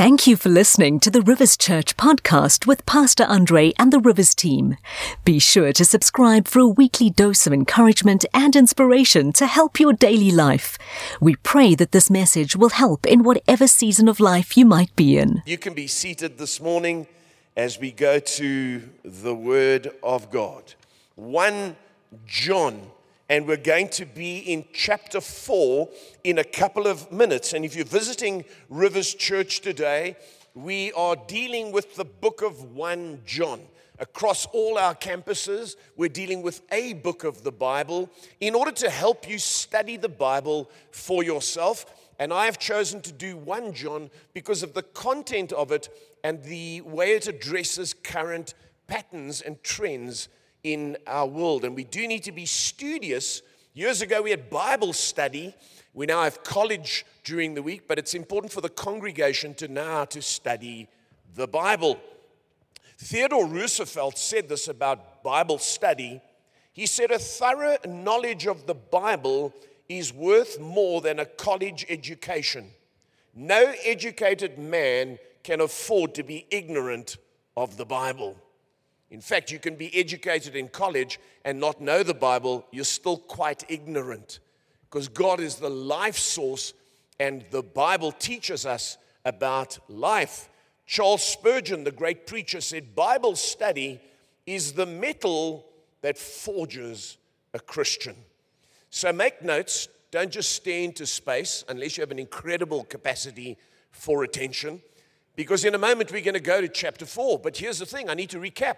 Thank you for listening to the Rivers Church podcast with Pastor Andre and the Rivers team. Be sure to subscribe for a weekly dose of encouragement and inspiration to help your daily life. We pray that this message will help in whatever season of life you might be in. You can be seated this morning as we go to the Word of God. 1 John and we're going to be in chapter 4 in a couple of minutes. And if you're visiting Rivers Church today, we are dealing with the book of 1 John. Across all our campuses, we're dealing with a book of the Bible in order to help you study the Bible for yourself. And I have chosen to do 1 John because of the content of it and the way it addresses current patterns and trends in our world. And we do need to be studious. Years ago, we had Bible study. We now have college during the week, but it's important for the congregation to now to study the Bible. Theodore Roosevelt said this about Bible study. He said, A thorough knowledge of the Bible is worth more than a college education. No educated man can afford to be ignorant of the Bible. In fact, you can be educated in college and not know the Bible, you're still quite ignorant because God is the life source and the Bible teaches us about life. Charles Spurgeon, the great preacher, said Bible study is the metal that forges a Christian. So make notes, don't just stare into space unless you have an incredible capacity for attention. Because in a moment we're going to go to chapter 4. But here's the thing I need to recap.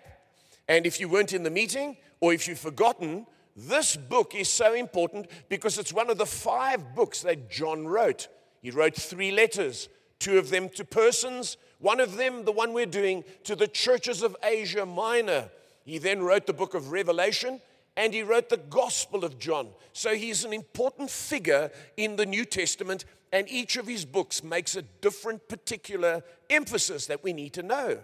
And if you weren't in the meeting or if you've forgotten, this book is so important because it's one of the five books that John wrote. He wrote three letters, two of them to persons, one of them, the one we're doing, to the churches of Asia Minor. He then wrote the book of Revelation and he wrote the Gospel of John. So he's an important figure in the New Testament, and each of his books makes a different particular emphasis that we need to know.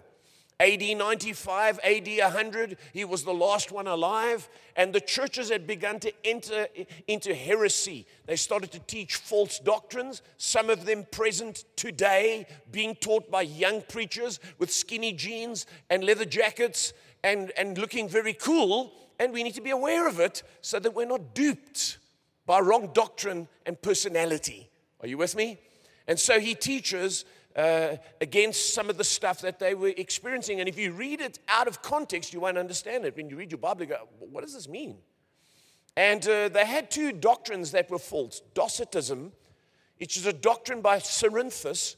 AD 95, AD 100, he was the last one alive, and the churches had begun to enter into heresy. They started to teach false doctrines, some of them present today, being taught by young preachers with skinny jeans and leather jackets and, and looking very cool. And we need to be aware of it so that we're not duped by wrong doctrine and personality. Are you with me? And so he teaches uh, against some of the stuff that they were experiencing. And if you read it out of context, you won't understand it. When you read your Bible, you go, what does this mean? And uh, they had two doctrines that were false Docetism, which is a doctrine by Cerinthus,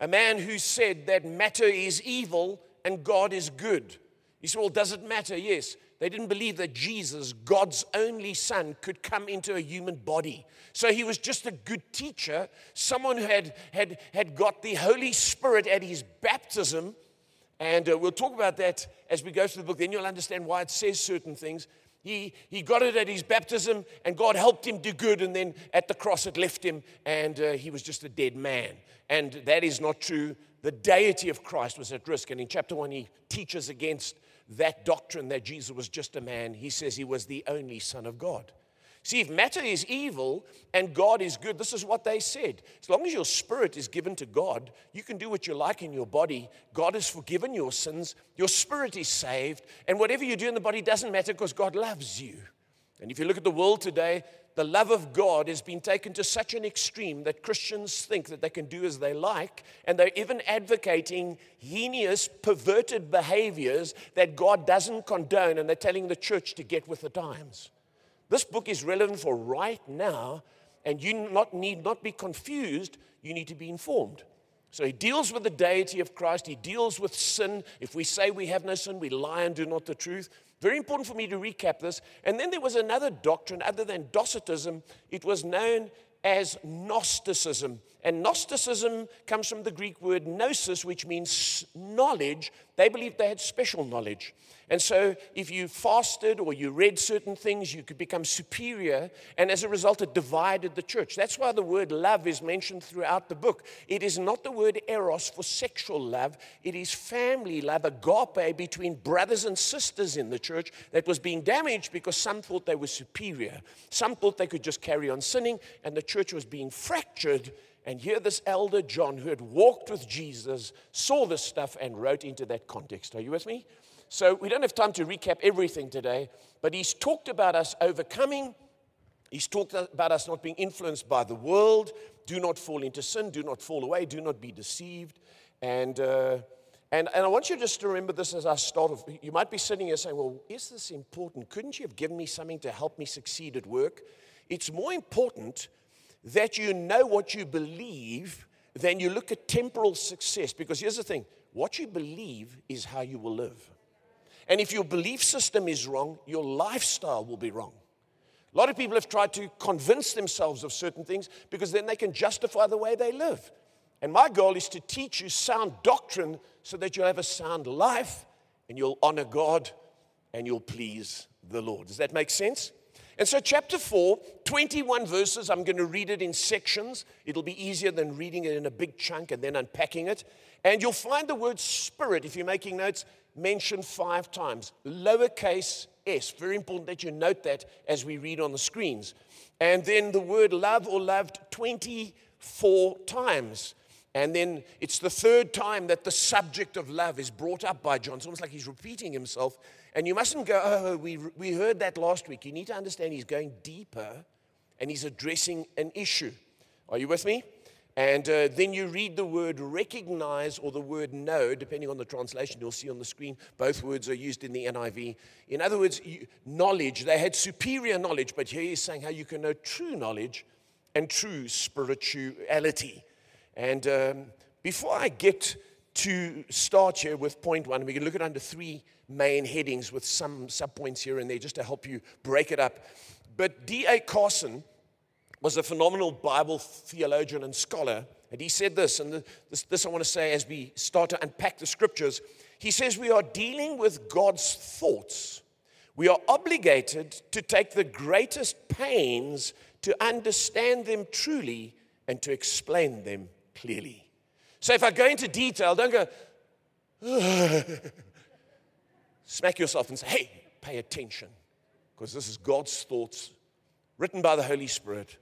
a man who said that matter is evil and God is good. He said, Well, does it matter? Yes. They didn't believe that Jesus, God's only son, could come into a human body. So he was just a good teacher, someone who had, had, had got the Holy Spirit at his baptism. And uh, we'll talk about that as we go through the book. Then you'll understand why it says certain things. He, he got it at his baptism, and God helped him do good. And then at the cross, it left him, and uh, he was just a dead man. And that is not true. The deity of Christ was at risk. And in chapter one, he teaches against that doctrine that Jesus was just a man. He says he was the only Son of God. See, if matter is evil and God is good, this is what they said. As long as your spirit is given to God, you can do what you like in your body. God has forgiven your sins, your spirit is saved, and whatever you do in the body doesn't matter because God loves you. And if you look at the world today, the love of God has been taken to such an extreme that Christians think that they can do as they like, and they're even advocating heinous, perverted behaviors that God doesn't condone, and they're telling the church to get with the times. This book is relevant for right now, and you not, need not be confused, you need to be informed. So he deals with the deity of Christ. He deals with sin. If we say we have no sin, we lie and do not the truth. Very important for me to recap this. And then there was another doctrine other than Docetism. It was known as Gnosticism. And Gnosticism comes from the Greek word gnosis, which means knowledge. They believed they had special knowledge. And so, if you fasted or you read certain things, you could become superior. And as a result, it divided the church. That's why the word love is mentioned throughout the book. It is not the word eros for sexual love, it is family love, agape, between brothers and sisters in the church that was being damaged because some thought they were superior. Some thought they could just carry on sinning, and the church was being fractured And here, this elder John, who had walked with Jesus, saw this stuff and wrote into that context. Are you with me? So, we don't have time to recap everything today, but he's talked about us overcoming. He's talked about us not being influenced by the world. Do not fall into sin. Do not fall away. Do not be deceived. And, uh, and, and I want you just to remember this as I start off. You might be sitting here saying, Well, is this important? Couldn't you have given me something to help me succeed at work? It's more important that you know what you believe than you look at temporal success. Because here's the thing what you believe is how you will live. And if your belief system is wrong, your lifestyle will be wrong. A lot of people have tried to convince themselves of certain things because then they can justify the way they live. And my goal is to teach you sound doctrine so that you'll have a sound life and you'll honor God and you'll please the Lord. Does that make sense? And so, chapter 4, 21 verses, I'm going to read it in sections. It'll be easier than reading it in a big chunk and then unpacking it. And you'll find the word spirit, if you're making notes, mentioned five times. Lowercase s. Very important that you note that as we read on the screens. And then the word love or loved 24 times. And then it's the third time that the subject of love is brought up by John. It's almost like he's repeating himself. And you mustn't go, oh, we, we heard that last week. You need to understand he's going deeper and he's addressing an issue. Are you with me? And uh, then you read the word recognize or the word know, depending on the translation. You'll see on the screen, both words are used in the NIV. In other words, knowledge. They had superior knowledge, but here he's saying how you can know true knowledge and true spirituality. And um, before I get to start here with point one, we can look at under three main headings with some subpoints here and there just to help you break it up. But D.A. Carson was a phenomenal Bible theologian and scholar. And he said this, and this, this I want to say as we start to unpack the scriptures. He says, We are dealing with God's thoughts. We are obligated to take the greatest pains to understand them truly and to explain them clearly. So if I go into detail, don't go, smack yourself and say, hey, pay attention, because this is God's thoughts written by the Holy Spirit.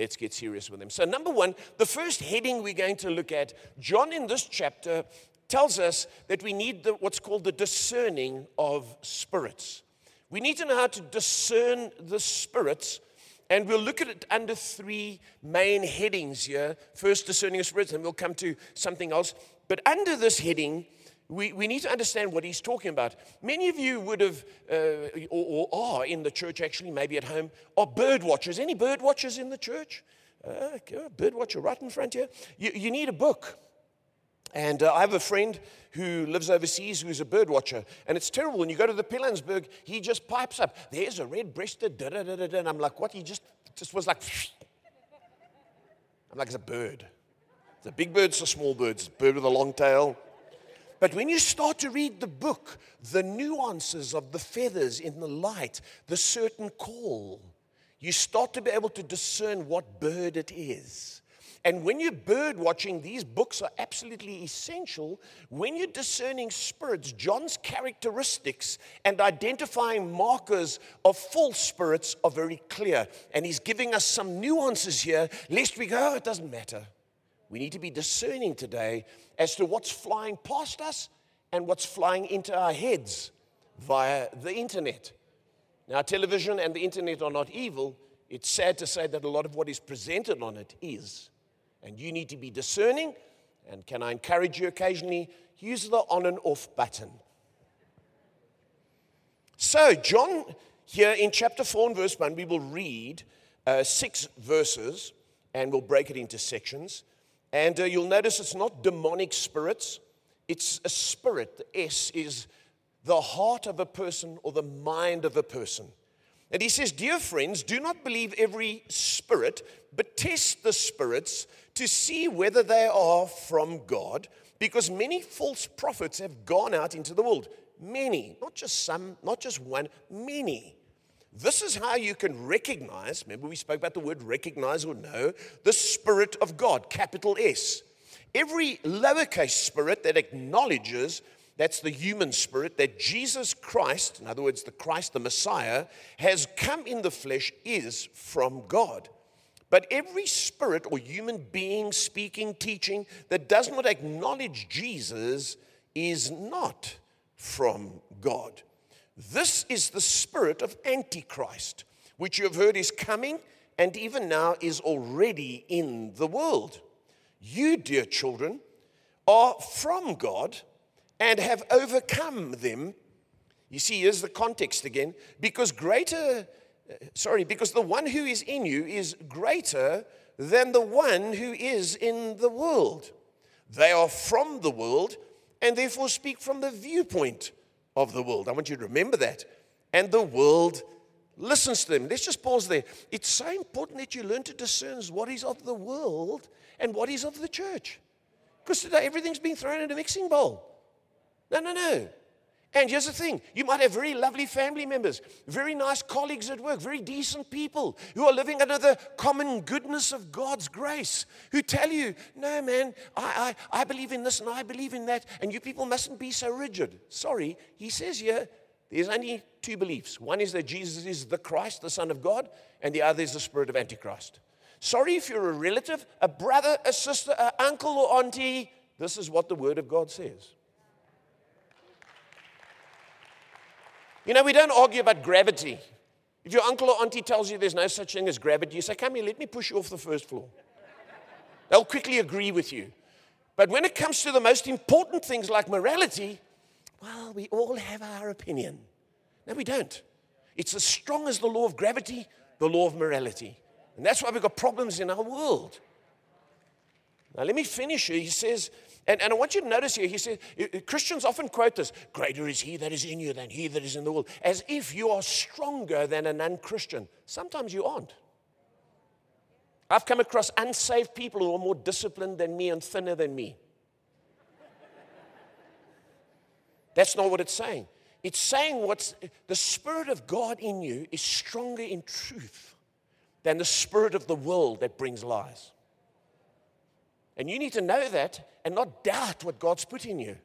Let's get serious with them. So, number one, the first heading we're going to look at, John in this chapter tells us that we need the, what's called the discerning of spirits. We need to know how to discern the spirits and we'll look at it under three main headings here. First, discerning of spirits, and we'll come to something else. But under this heading, we, we need to understand what he's talking about. Many of you would have, uh, or, or, are in the church actually, maybe at home, are bird watchers. Any bird watchers in the church? Uh, bird watcher right in front here. You, you need a book. And uh, I have a friend who lives overseas who's a bird watcher. And it's terrible. When you go to the Pilanesberg, he just pipes up, there's a red breasted, da da da da da. And I'm like, what? He just, just was like, I'm like, it's a bird. It's a big bird, it's a small bird. It's a bird with a long tail. But when you start to read the book, the nuances of the feathers in the light, the certain call, you start to be able to discern what bird it is. And when you're bird watching, these books are absolutely essential. When you're discerning spirits, John's characteristics and identifying markers of false spirits are very clear. And he's giving us some nuances here, lest we go, oh, it doesn't matter. We need to be discerning today as to what's flying past us and what's flying into our heads via the internet. Now, television and the internet are not evil. It's sad to say that a lot of what is presented on it is. And you need to be discerning. And can I encourage you occasionally? Use the on and off button. So, John, here in chapter 4 and verse 1, we will read uh, six verses and we'll break it into sections. And uh, you'll notice it's not demonic spirits, it's a spirit. The S is the heart of a person or the mind of a person. And he says, Dear friends, do not believe every spirit, but test the spirits to see whether they are from God, because many false prophets have gone out into the world. Many, not just some, not just one, many. This is how you can recognize, remember we spoke about the word recognize or know, the Spirit of God, capital S. Every lowercase spirit that acknowledges that's the human spirit that Jesus Christ, in other words, the Christ, the Messiah, has come in the flesh is from God. But every spirit or human being speaking, teaching that does not acknowledge Jesus is not from God. This is the spirit of Antichrist, which you have heard is coming and even now is already in the world. You, dear children, are from God and have overcome them. You see, here's the context again. Because greater, sorry, because the one who is in you is greater than the one who is in the world. They are from the world and therefore speak from the viewpoint of the world. I want you to remember that. And the world listens to them. Let's just pause there. It's so important that you learn to discern what is of the world and what is of the church. Because today everything's being thrown in a mixing bowl. No, no, no. And here's the thing you might have very lovely family members, very nice colleagues at work, very decent people who are living under the common goodness of God's grace, who tell you, no, man, I, I, I believe in this and I believe in that, and you people mustn't be so rigid. Sorry, he says here, there's only two beliefs. One is that Jesus is the Christ, the Son of God, and the other is the spirit of Antichrist. Sorry if you're a relative, a brother, a sister, an uncle, or auntie, this is what the Word of God says. You know, we don't argue about gravity. If your uncle or auntie tells you there's no such thing as gravity, you say, Come here, let me push you off the first floor. They'll quickly agree with you. But when it comes to the most important things like morality, well, we all have our opinion. No, we don't. It's as strong as the law of gravity, the law of morality. And that's why we've got problems in our world. Now, let me finish here. He says, and, and I want you to notice here, he says, Christians often quote this Greater is he that is in you than he that is in the world, as if you are stronger than a non Christian. Sometimes you aren't. I've come across unsaved people who are more disciplined than me and thinner than me. That's not what it's saying. It's saying what's the Spirit of God in you is stronger in truth than the Spirit of the world that brings lies. And you need to know that and not doubt what God's put in you.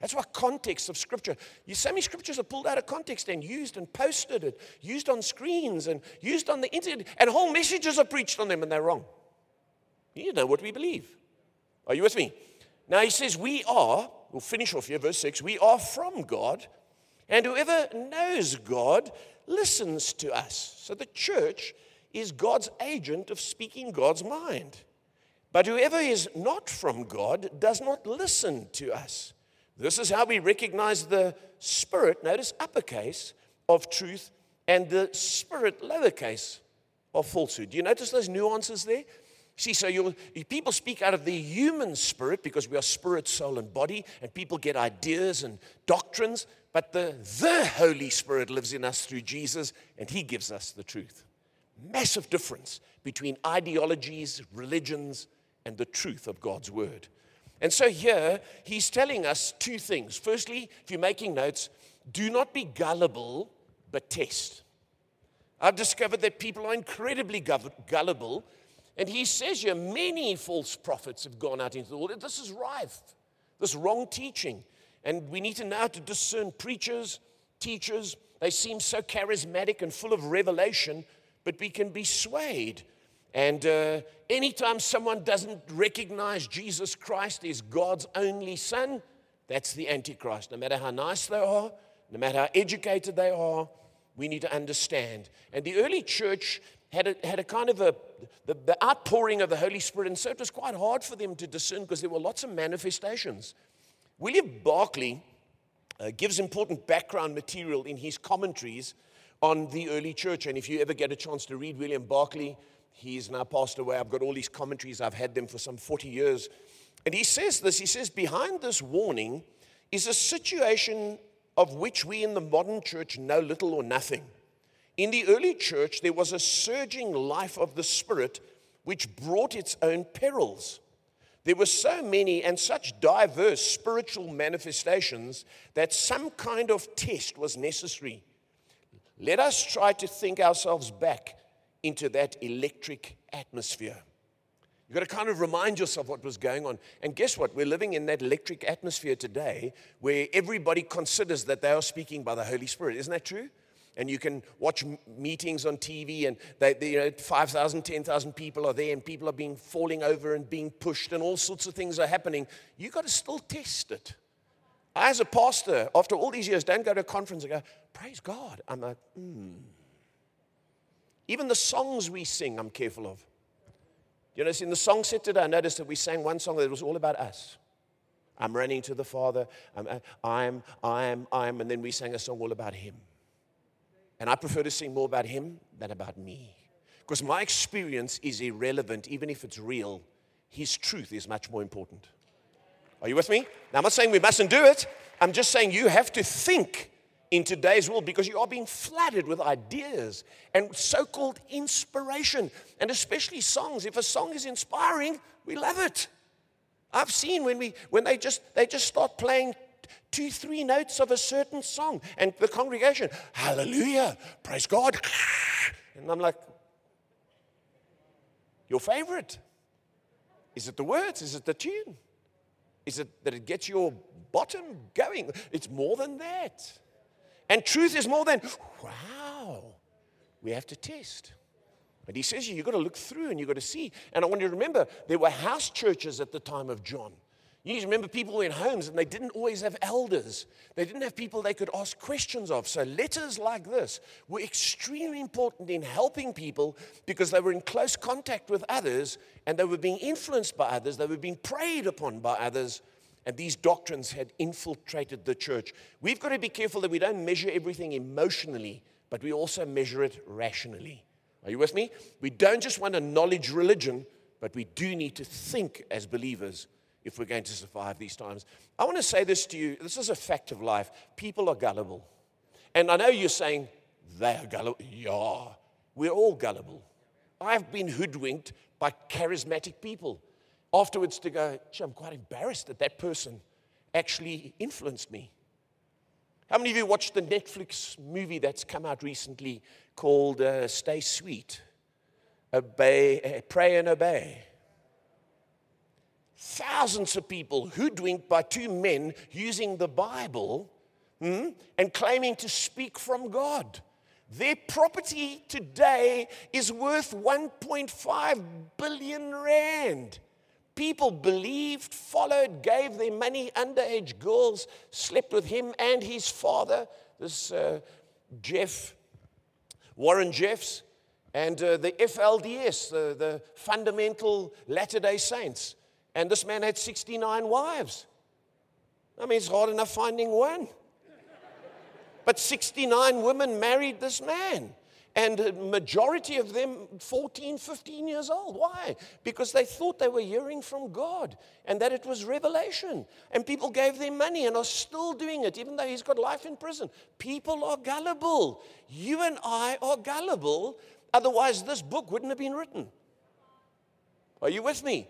That's why context of scripture. You, so many scriptures are pulled out of context and used and posted and used on screens and used on the internet, and whole messages are preached on them and they're wrong. You know what we believe. Are you with me? Now he says, We are, we'll finish off here, verse 6, we are from God, and whoever knows God listens to us. So the church is God's agent of speaking God's mind. But whoever is not from God does not listen to us. This is how we recognize the spirit, notice uppercase, of truth and the spirit, lowercase, of falsehood. Do you notice those nuances there? See, so you people speak out of the human spirit because we are spirit, soul, and body, and people get ideas and doctrines, but the, the Holy Spirit lives in us through Jesus, and He gives us the truth. Massive difference between ideologies, religions, and the truth of God's word. And so here, he's telling us two things. Firstly, if you're making notes, do not be gullible, but test. I've discovered that people are incredibly gullible. And he says here, many false prophets have gone out into the world. This is rife, this wrong teaching. And we need to now to discern preachers, teachers. They seem so charismatic and full of revelation, but we can be swayed and uh, anytime someone doesn't recognize Jesus Christ as God's only Son, that's the Antichrist. No matter how nice they are, no matter how educated they are, we need to understand. And the early church had a, had a kind of a, the, the outpouring of the Holy Spirit, and so it was quite hard for them to discern because there were lots of manifestations. William Barclay uh, gives important background material in his commentaries on the early church. And if you ever get a chance to read William Barclay, He's now passed away. I've got all these commentaries, I've had them for some 40 years. And he says this he says, Behind this warning is a situation of which we in the modern church know little or nothing. In the early church, there was a surging life of the Spirit which brought its own perils. There were so many and such diverse spiritual manifestations that some kind of test was necessary. Let us try to think ourselves back into that electric atmosphere. You've got to kind of remind yourself what was going on. And guess what? We're living in that electric atmosphere today where everybody considers that they are speaking by the Holy Spirit. Isn't that true? and you can watch meetings on TV, and they, they, you know, 5,000, 10,000 people are there, and people are being falling over and being pushed, and all sorts of things are happening. You've got to still test it. I, as a pastor, after all these years, don't go to a conference and go, Praise God. I'm like, hmm. Even the songs we sing, I'm careful of. You know, in the song set today, I noticed that we sang one song that was all about us. I'm running to the Father. I'm, uh, I'm, I'm, I'm, and then we sang a song all about Him. And I prefer to sing more about Him than about me. Because my experience is irrelevant, even if it's real. His truth is much more important. Are you with me? Now, I'm not saying we mustn't do it. I'm just saying you have to think in today's world because you are being flooded with ideas and so called inspiration, and especially songs. If a song is inspiring, we love it. I've seen when, we, when they, just, they just start playing two, three notes of a certain song, and the congregation, hallelujah, praise God. And I'm like, your favorite? Is it the words? Is it the tune? Is it that it gets your bottom going? It's more than that. And truth is more than, wow, we have to test. But he says you've got to look through and you've got to see. And I want you to remember there were house churches at the time of John. You need to remember people were in homes and they didn't always have elders. They didn't have people they could ask questions of. So letters like this were extremely important in helping people because they were in close contact with others and they were being influenced by others. They were being preyed upon by others. And these doctrines had infiltrated the church. We've got to be careful that we don't measure everything emotionally, but we also measure it rationally. Are you with me? We don't just want a knowledge religion, but we do need to think as believers if we're going to survive these times. I want to say this to you this is a fact of life. People are gullible. And I know you're saying, they are gullible. Yeah, we're all gullible. I've been hoodwinked by charismatic people afterwards to go, gee, I'm quite embarrassed that that person actually influenced me. How many of you watched the Netflix movie that's come out recently called uh, Stay Sweet? Obey, uh, pray and obey. Thousands of people hoodwinked by two men using the Bible hmm, and claiming to speak from God. Their property today is worth 1.5 billion rand. People believed, followed, gave their money. Underage girls slept with him and his father, this uh, Jeff, Warren Jeffs, and uh, the FLDS, the, the Fundamental Latter day Saints. And this man had 69 wives. I mean, it's hard enough finding one. But 69 women married this man and a majority of them 14, 15 years old. Why? Because they thought they were hearing from God and that it was revelation. And people gave them money and are still doing it, even though he's got life in prison. People are gullible. You and I are gullible. Otherwise, this book wouldn't have been written. Are you with me?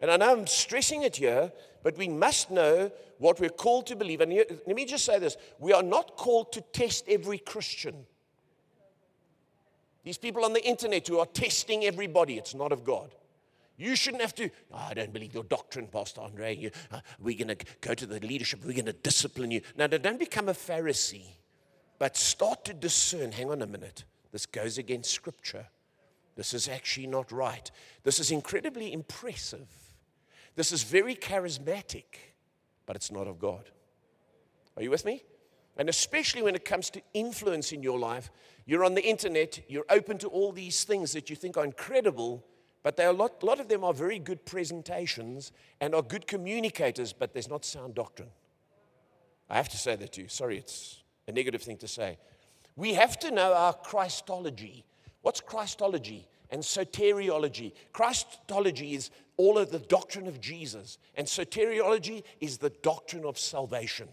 And I know I'm stressing it here, but we must know what we're called to believe. And let me just say this we are not called to test every Christian. These people on the internet who are testing everybody, it's not of God. You shouldn't have to, oh, I don't believe your doctrine, Pastor Andre. You, uh, we're going to go to the leadership, we're going to discipline you. Now, don't become a Pharisee, but start to discern hang on a minute, this goes against Scripture. This is actually not right. This is incredibly impressive. This is very charismatic, but it's not of God. Are you with me? And especially when it comes to influence in your life, you're on the internet, you're open to all these things that you think are incredible, but a lot, a lot of them are very good presentations and are good communicators, but there's not sound doctrine. I have to say that to you. Sorry, it's a negative thing to say. We have to know our Christology. What's Christology and soteriology? Christology is all of the doctrine of Jesus, and soteriology is the doctrine of salvation.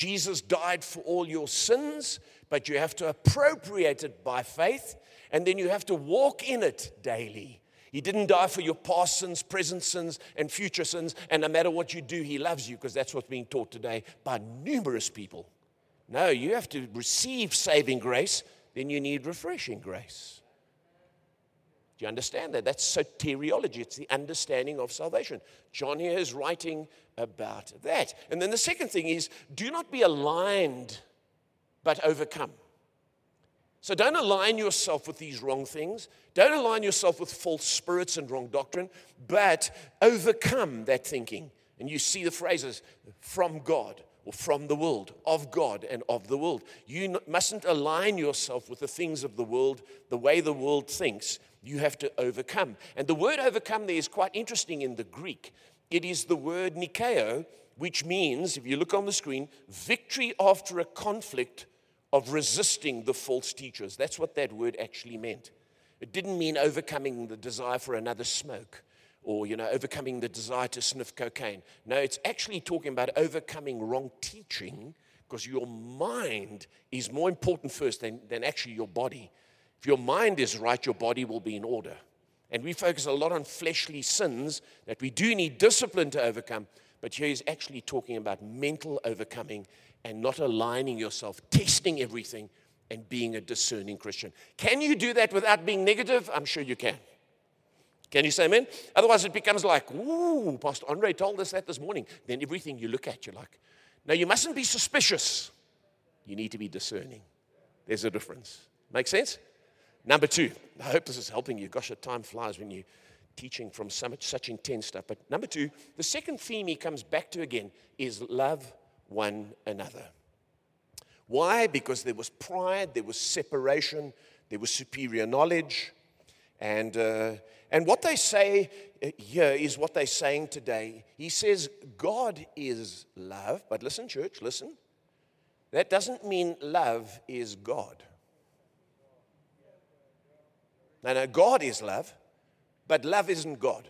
Jesus died for all your sins, but you have to appropriate it by faith, and then you have to walk in it daily. He didn't die for your past sins, present sins, and future sins, and no matter what you do, He loves you because that's what's being taught today by numerous people. No, you have to receive saving grace, then you need refreshing grace. Do you understand that? That's soteriology. It's the understanding of salvation. John here is writing about that. And then the second thing is do not be aligned, but overcome. So don't align yourself with these wrong things. Don't align yourself with false spirits and wrong doctrine, but overcome that thinking. And you see the phrases from God or from the world, of God and of the world. You mustn't align yourself with the things of the world, the way the world thinks. You have to overcome. And the word overcome there is quite interesting in the Greek. It is the word nikeo, which means, if you look on the screen, victory after a conflict of resisting the false teachers. That's what that word actually meant. It didn't mean overcoming the desire for another smoke or you know overcoming the desire to sniff cocaine no it's actually talking about overcoming wrong teaching because your mind is more important first than, than actually your body if your mind is right your body will be in order and we focus a lot on fleshly sins that we do need discipline to overcome but here he's actually talking about mental overcoming and not aligning yourself testing everything and being a discerning christian can you do that without being negative i'm sure you can can you say amen? Otherwise, it becomes like, ooh, Pastor Andre told us that this morning. Then everything you look at, you're like, no, you mustn't be suspicious. You need to be discerning. There's a difference. Make sense? Number two, I hope this is helping you. Gosh, time flies when you're teaching from so much, such intense stuff. But number two, the second theme he comes back to again is love one another. Why? Because there was pride, there was separation, there was superior knowledge. And, uh, and what they say uh, here is what they're saying today. He says, God is love. But listen, church, listen. That doesn't mean love is God. No, no, God is love, but love isn't God.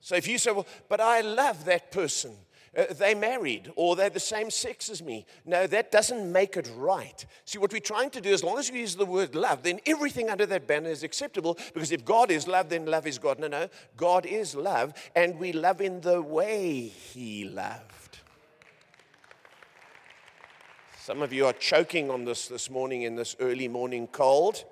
So if you say, well, but I love that person, uh, they married or they're the same sex as me. No, that doesn't make it right. See, what we're trying to do, as long as we use the word love, then everything under that banner is acceptable because if God is love, then love is God. No, no, God is love, and we love in the way He loved. Some of you are choking on this this morning in this early morning cold.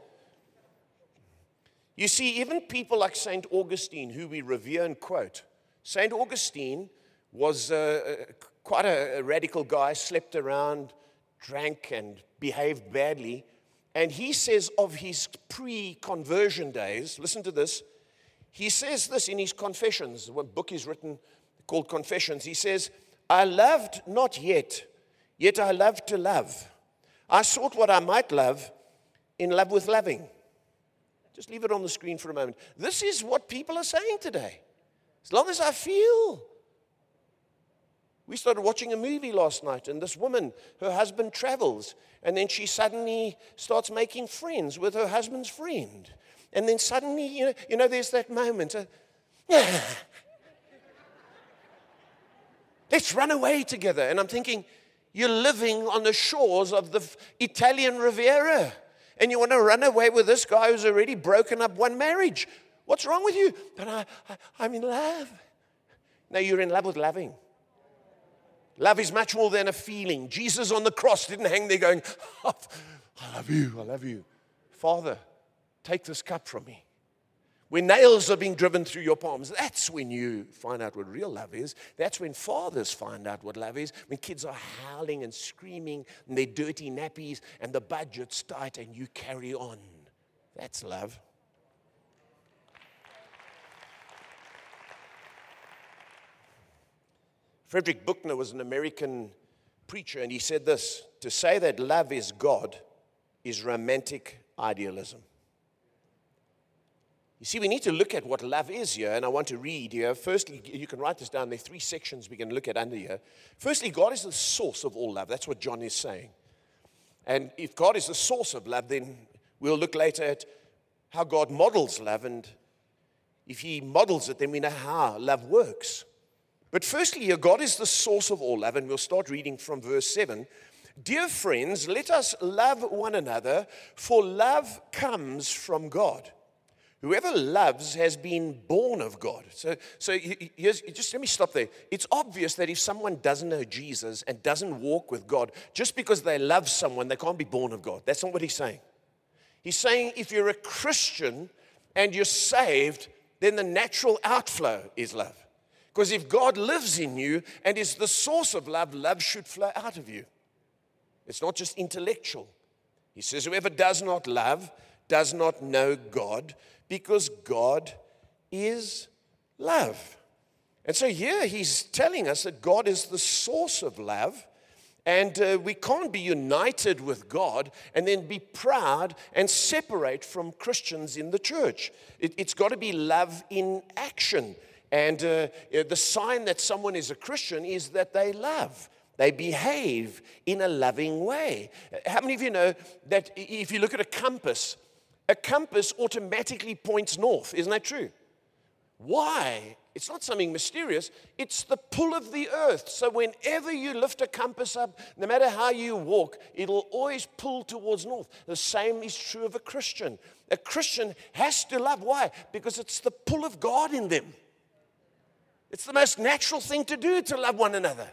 You see, even people like St. Augustine, who we revere and quote, St. Augustine was uh, uh, quite a, a radical guy, slept around, drank, and behaved badly. And he says of his pre conversion days, listen to this. He says this in his Confessions, one book is written called Confessions. He says, I loved not yet, yet I loved to love. I sought what I might love in love with loving. Just leave it on the screen for a moment. This is what people are saying today. As long as I feel we started watching a movie last night, and this woman, her husband travels, and then she suddenly starts making friends with her husband's friend. And then suddenly, you know, you know there's that moment. Uh, let's run away together. And I'm thinking, you're living on the shores of the Italian Riviera, and you want to run away with this guy who's already broken up one marriage. What's wrong with you? But I, I, I'm in love. No, you're in love with loving. Love is much more than a feeling. Jesus on the cross didn't hang there going, oh, I love you, I love you. Father, take this cup from me. When nails are being driven through your palms, that's when you find out what real love is. That's when fathers find out what love is. When kids are howling and screaming in their dirty nappies and the budget's tight and you carry on. That's love. Frederick Buechner was an American preacher, and he said this To say that love is God is romantic idealism. You see, we need to look at what love is here, and I want to read here. Firstly, you can write this down. There are three sections we can look at under here. Firstly, God is the source of all love. That's what John is saying. And if God is the source of love, then we'll look later at how God models love. And if He models it, then we know how love works. But firstly, here, God is the source of all love, and we'll start reading from verse 7. Dear friends, let us love one another, for love comes from God. Whoever loves has been born of God. So, so just let me stop there. It's obvious that if someone doesn't know Jesus and doesn't walk with God, just because they love someone, they can't be born of God. That's not what he's saying. He's saying if you're a Christian and you're saved, then the natural outflow is love. Because if God lives in you and is the source of love, love should flow out of you. It's not just intellectual, He says, Whoever does not love does not know God because God is love. And so here he's telling us that God is the source of love. And uh, we can't be united with God and then be proud and separate from Christians in the church. It, has got to be love in action. And uh, the sign that someone is a Christian is that they love. They behave in a loving way. How many of you know that if you look at a compass, a compass automatically points north? Isn't that true? Why? It's not something mysterious. It's the pull of the earth. So, whenever you lift a compass up, no matter how you walk, it'll always pull towards north. The same is true of a Christian. A Christian has to love. Why? Because it's the pull of God in them. It's the most natural thing to do to love one another.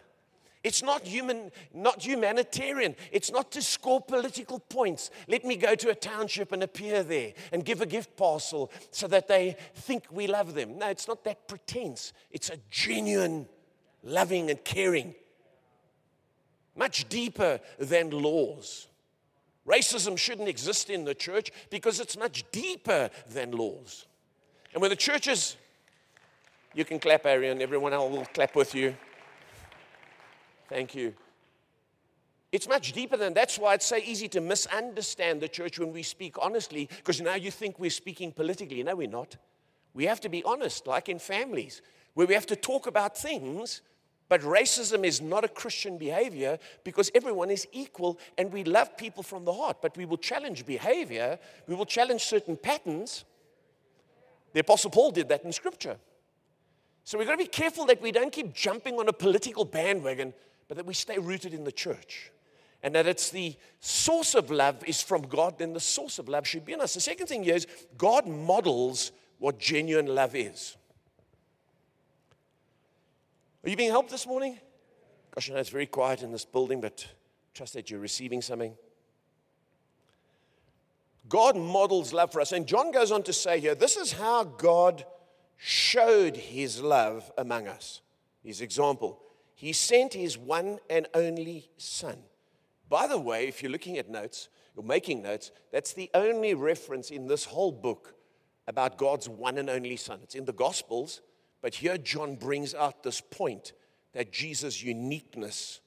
It's not human, not humanitarian. It's not to score political points. Let me go to a township and appear there and give a gift parcel so that they think we love them. No, it's not that pretense. It's a genuine loving and caring. Much deeper than laws. Racism shouldn't exist in the church because it's much deeper than laws. And when the churches, you can clap, Arian, everyone else will clap with you. Thank you. It's much deeper than that's why it's so easy to misunderstand the church when we speak honestly, because now you think we're speaking politically. No, we're not. We have to be honest, like in families, where we have to talk about things, but racism is not a Christian behavior because everyone is equal and we love people from the heart, but we will challenge behavior, we will challenge certain patterns. The Apostle Paul did that in Scripture. So we've got to be careful that we don't keep jumping on a political bandwagon but that we stay rooted in the church. And that it's the source of love is from God, then the source of love should be in us. The second thing is God models what genuine love is. Are you being helped this morning? Gosh, I know it's very quiet in this building, but trust that you're receiving something. God models love for us. And John goes on to say here this is how God showed his love among us. His example. He sent his one and only Son. By the way, if you're looking at notes, you're making notes, that's the only reference in this whole book about God's one and only Son. It's in the Gospels, but here John brings out this point that Jesus' uniqueness.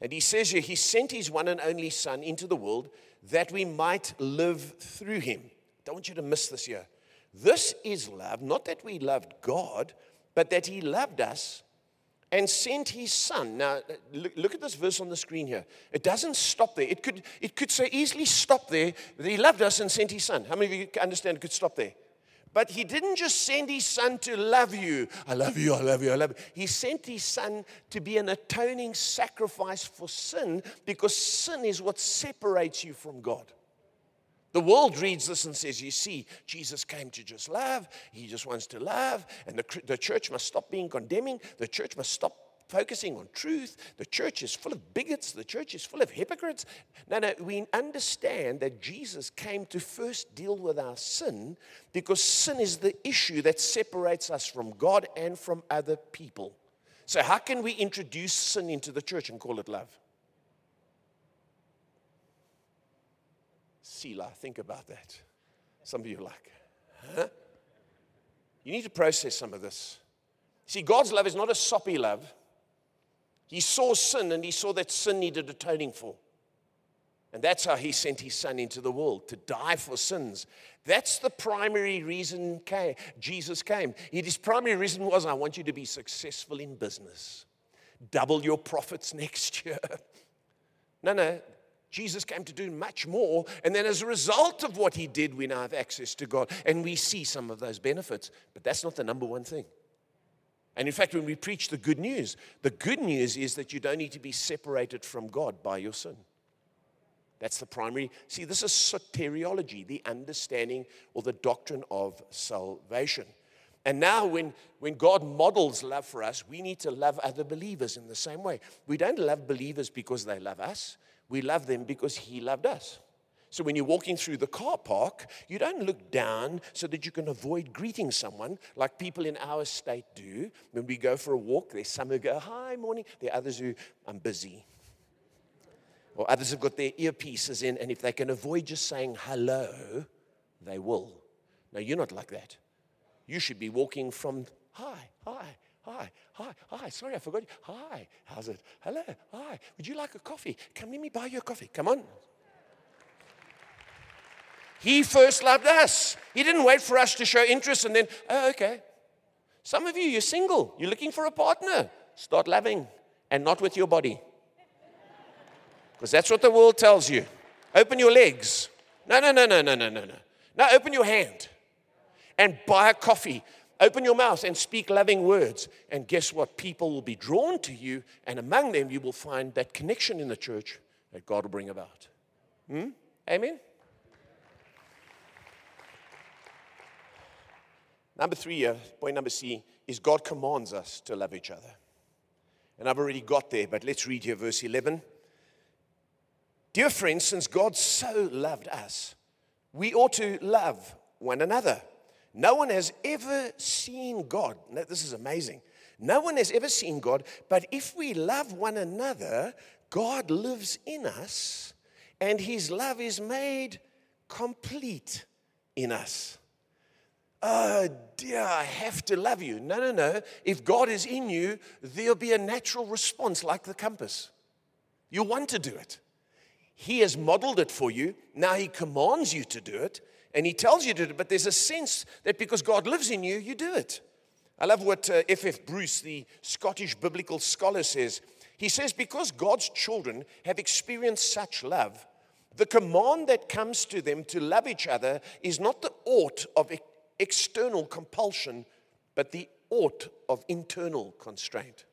And he says here, He sent His one and only Son into the world that we might live through Him. Don't want you to miss this here. This is love, not that we loved God, but that He loved us and sent his son. Now, look, look, at this verse on the screen here. It doesn't stop there. It could, it could so easily stop there that he loved us and sent his son. How many of you understand it could stop there? But he didn't just send his son to love you. I love you, I love you, I love you. He sent his son to be an atoning sacrifice for sin because sin is what separates you from God. The world reads this and says, You see, Jesus came to just love. He just wants to love. And the, the church must stop being condemning. The church must stop focusing on truth. The church is full of bigots. The church is full of hypocrites. No, no, we understand that Jesus came to first deal with our sin because sin is the issue that separates us from God and from other people. So, how can we introduce sin into the church and call it love? Selah. Think about that. Some of you are like, huh? You need to process some of this. See, God's love is not a soppy love. He saw sin and he saw that sin needed atoning for. And that's how he sent his son into the world to die for sins. That's the primary reason came, Jesus came. His primary reason was I want you to be successful in business, double your profits next year. No, no, Jesus came to do much more. And then, as a result of what he did, we now have access to God. And we see some of those benefits. But that's not the number one thing. And in fact, when we preach the good news, the good news is that you don't need to be separated from God by your sin. That's the primary. See, this is soteriology, the understanding or the doctrine of salvation. And now, when, when God models love for us, we need to love other believers in the same way. We don't love believers because they love us. We love them because He loved us. So when you're walking through the car park, you don't look down so that you can avoid greeting someone like people in our state do. When we go for a walk, there's some who go, Hi, morning. There are others who, I'm busy. Or others have got their earpieces in, and if they can avoid just saying hello, they will. No, you're not like that. You should be walking from hi, hi, hi, hi, hi. Sorry, I forgot you. Hi, how's it? Hello, hi. Would you like a coffee? Come, let me buy you a coffee. Come on. He first loved us. He didn't wait for us to show interest and then, oh, okay. Some of you, you're single. You're looking for a partner. Start loving and not with your body. Because that's what the world tells you. Open your legs. No, no, no, no, no, no, no, no. Now open your hand and buy a coffee. Open your mouth and speak loving words. And guess what? People will be drawn to you, and among them, you will find that connection in the church that God will bring about. Hmm? Amen? Number three, uh, point number C, is God commands us to love each other. And I've already got there, but let's read here verse 11. Dear friends, since God so loved us, we ought to love one another. No one has ever seen God. Now, this is amazing. No one has ever seen God, but if we love one another, God lives in us, and his love is made complete in us oh dear, I have to love you. No, no, no. If God is in you, there'll be a natural response like the compass. You want to do it. He has modeled it for you. Now He commands you to do it, and He tells you to do it. But there's a sense that because God lives in you, you do it. I love what F.F. Uh, F. Bruce, the Scottish biblical scholar, says. He says, Because God's children have experienced such love, the command that comes to them to love each other is not the ought of external compulsion, but the ought of internal constraint.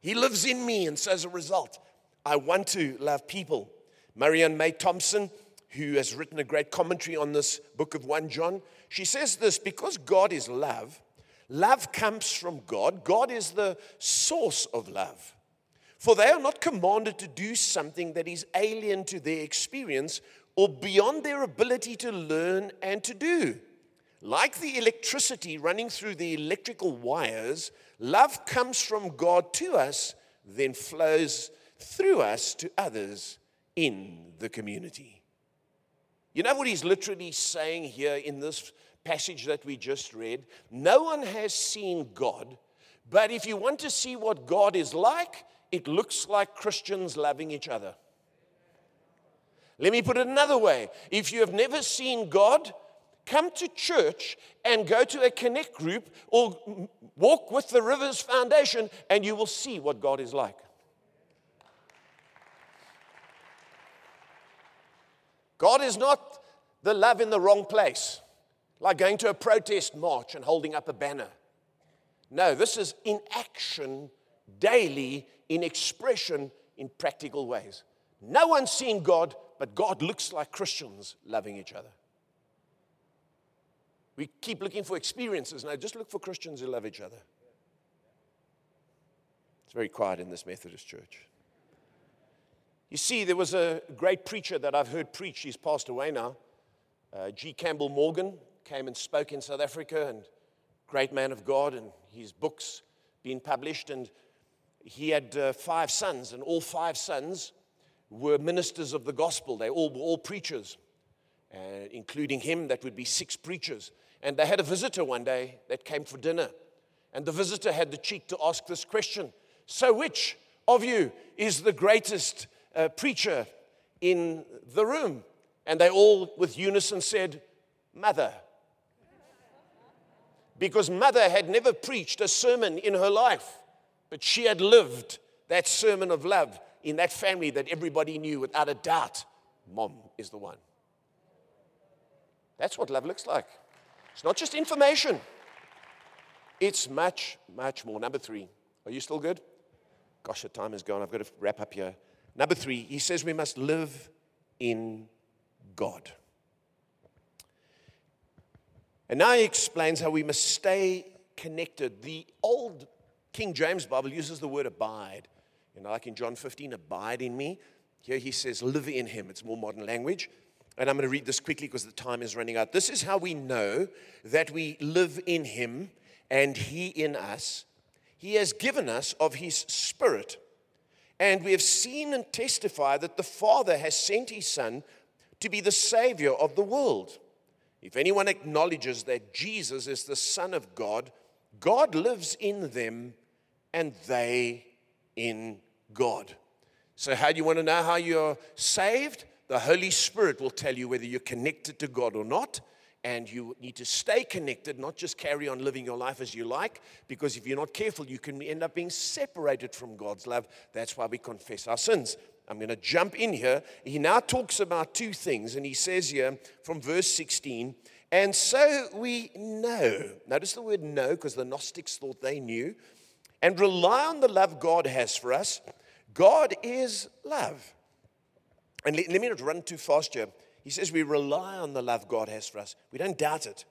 He lives in me, and so as a result, I want to love people. Marianne Meye Thompson, who has written a great commentary on this book of 1 John, she says this because God is love, love comes from God. God is the source of love. For they are not commanded to do something that is alien to their experience or beyond their ability to learn and to do. Like the electricity running through the electrical wires, love comes from God to us, then flows through us to others in the community. You know what he's literally saying here in this passage that we just read? No one has seen God, but if you want to see what God is like, it looks like Christians loving each other. Let me put it another way. If you have never seen God, come to church and go to a connect group or walk with the Rivers Foundation, and you will see what God is like. God is not the love in the wrong place, like going to a protest march and holding up a banner. No, this is in action, daily, in expression, in practical ways. No one's seen God, but God looks like Christians loving each other. We keep looking for experiences. Now, just look for Christians who love each other. It's very quiet in this Methodist church. You see, there was a great preacher that I've heard preach. He's passed away now. Uh, G. Campbell Morgan came and spoke in South Africa, and great man of God, and his books being published. And he had uh, five sons, and all five sons were ministers of the gospel. They all were all preachers, uh, including him. That would be six preachers. And they had a visitor one day that came for dinner. And the visitor had the cheek to ask this question So, which of you is the greatest uh, preacher in the room? And they all, with unison, said, Mother. Because mother had never preached a sermon in her life, but she had lived that sermon of love in that family that everybody knew without a doubt. Mom is the one. That's what love looks like. It's not just information, it's much, much more. Number three, are you still good? Gosh, the time is gone. I've got to wrap up here. Number three, he says we must live in God. And now he explains how we must stay connected. The old King James Bible uses the word abide. You know, like in John 15, abide in me. Here he says, live in him. It's more modern language. And I'm going to read this quickly because the time is running out. This is how we know that we live in Him and He in us. He has given us of His Spirit. And we have seen and testified that the Father has sent his Son to be the Savior of the world. If anyone acknowledges that Jesus is the Son of God, God lives in them and they in God. So, how do you want to know how you're saved? The Holy Spirit will tell you whether you're connected to God or not. And you need to stay connected, not just carry on living your life as you like, because if you're not careful, you can end up being separated from God's love. That's why we confess our sins. I'm going to jump in here. He now talks about two things, and he says here from verse 16, and so we know. Notice the word know, because the Gnostics thought they knew, and rely on the love God has for us. God is love. And let, let me not run too fast here. He says we rely on the love God has for us. We don't doubt it.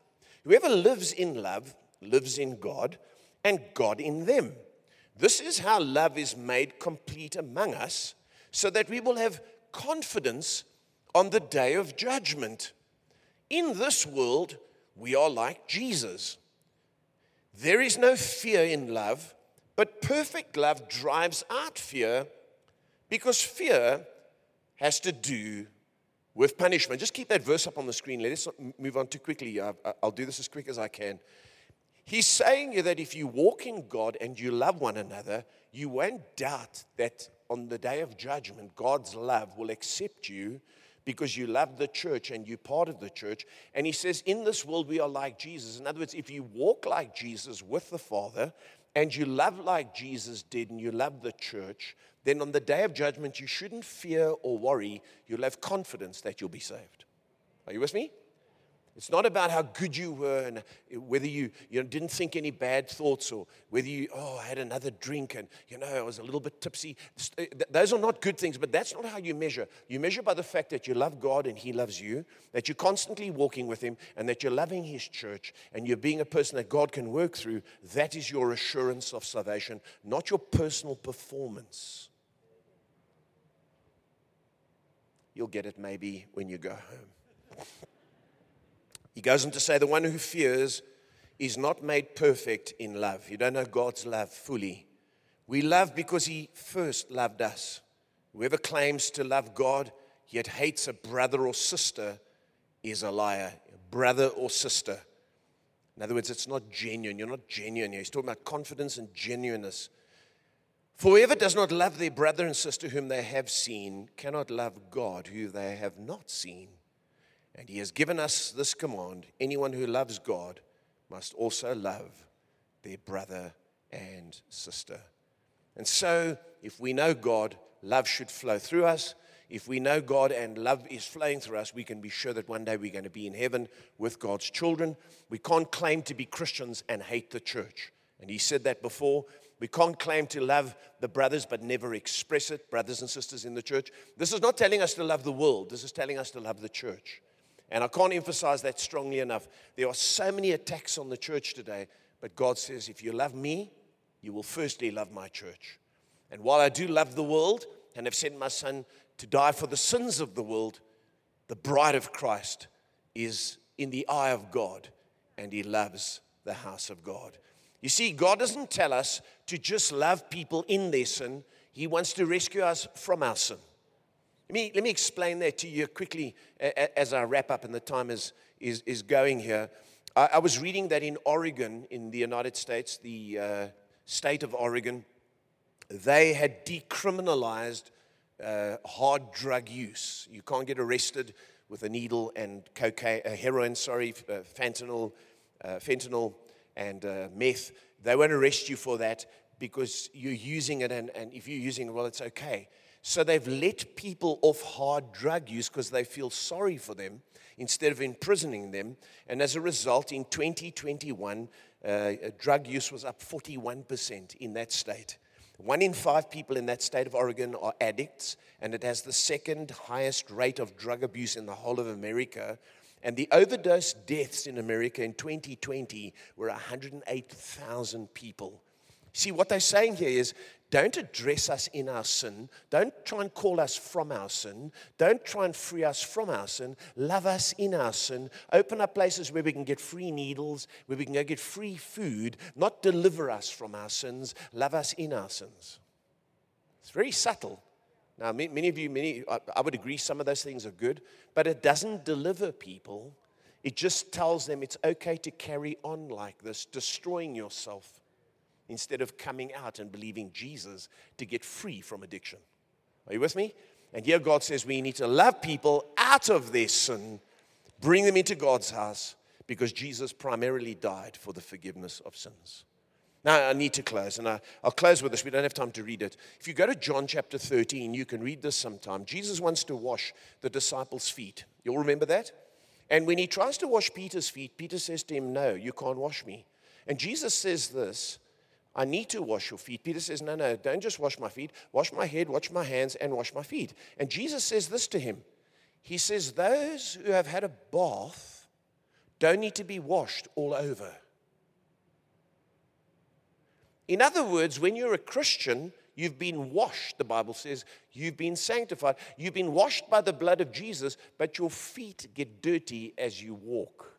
Whoever lives in love lives in God and God in them. This is how love is made complete among us so that we will have confidence on the day of judgment. In this world, we are like Jesus. There is no fear in love, but perfect love drives out fear because fear has to do with punishment. Just keep that verse up on the screen. Let us move on too quickly. I'll do this as quick as I can. He's saying that if you walk in God and you love one another, you won't doubt that on the day of judgment, God's love will accept you because you love the church and you're part of the church. And he says, In this world, we are like Jesus. In other words, if you walk like Jesus with the Father and you love like Jesus did and you love the church, then on the day of judgment, you shouldn't fear or worry. You'll have confidence that you'll be saved. Are you with me? It's not about how good you were and whether you, you know, didn't think any bad thoughts or whether you, oh, I had another drink and, you know, I was a little bit tipsy. Uh, those are not good things, but that's not how you measure. You measure by the fact that you love God and He loves you, that you're constantly walking with Him, and that you're loving His church and you're being a person that God can work through. That is your assurance of salvation, not your personal performance. You'll get it maybe when you go home. He goes on to say, The one who fears is not made perfect in love. You don't know God's love fully. We love because He first loved us. Whoever claims to love God yet hates a brother or sister is a liar. Brother or sister. In other words, it's not genuine. You're not genuine here. He's talking about confidence and genuineness. For whoever does not love their brother and sister whom they have seen cannot love God who they have not seen. And he has given us this command anyone who loves God must also love their brother and sister. And so, if we know God, love should flow through us. If we know God and love is flowing through us, we can be sure that one day we're going to be in heaven with God's children. We can't claim to be Christians and hate the church. And he said that before. We can't claim to love the brothers but never express it, brothers and sisters in the church. This is not telling us to love the world, this is telling us to love the church. And I can't emphasize that strongly enough. There are so many attacks on the church today, but God says, if you love me, you will firstly love my church. And while I do love the world and have sent my son to die for the sins of the world, the bride of Christ is in the eye of God and he loves the house of God. You see, God doesn't tell us to just love people in their sin, He wants to rescue us from our sin. Let me, let me explain that to you quickly as I wrap up and the time is, is, is going here. I, I was reading that in Oregon, in the United States, the uh, state of Oregon, they had decriminalized uh, hard drug use. You can't get arrested with a needle and cocaine, uh, heroin, sorry, uh, fentanyl, uh, fentanyl and uh, meth. They won't arrest you for that because you're using it, and, and if you're using it, well, it's okay. So they've let people off hard drug use because they feel sorry for them instead of imprisoning them. And as a result, in 2021, uh, drug use was up 41% in that state. One in five people in that state of Oregon are addicts, and it has the second highest rate of drug abuse in the whole of America. And the overdose deaths in America in 2020 were 108,000 people. See, what they're saying here is don't address us in our sin. Don't try and call us from our sin. Don't try and free us from our sin. Love us in our sin. Open up places where we can get free needles, where we can go get free food, not deliver us from our sins. Love us in our sins. It's very subtle. Now, many of you, many, I would agree some of those things are good, but it doesn't deliver people. It just tells them it's okay to carry on like this, destroying yourself instead of coming out and believing Jesus to get free from addiction. Are you with me? And here God says we need to love people out of their sin, bring them into God's house, because Jesus primarily died for the forgiveness of sins. Now, I need to close, and I, will close with this. We don't have time to read it. If you go to John chapter 13, you can read this sometime. Jesus wants to wash the disciples' feet. You'll remember that? And when he tries to wash Peter's feet, Peter says to him, No, you can't wash me. And Jesus says this I need to wash your feet. Peter says, No, no, don't just wash my feet. Wash my head, wash my hands, and wash my feet. And Jesus says this to him He says, Those who have had a bath don't need to be washed all over. In other words, when you're a Christian, you've been washed, the Bible says. You've been sanctified. You've been washed by the blood of Jesus, but your feet get dirty as you walk.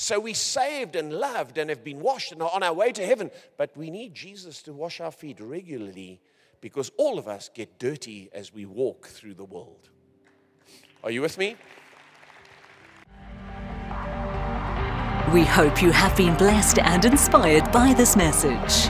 So we saved and loved and have been washed and are on our way to heaven, but we need Jesus to wash our feet regularly because all of us get dirty as we walk through the world. Are you with me? We hope you have been blessed and inspired by this message.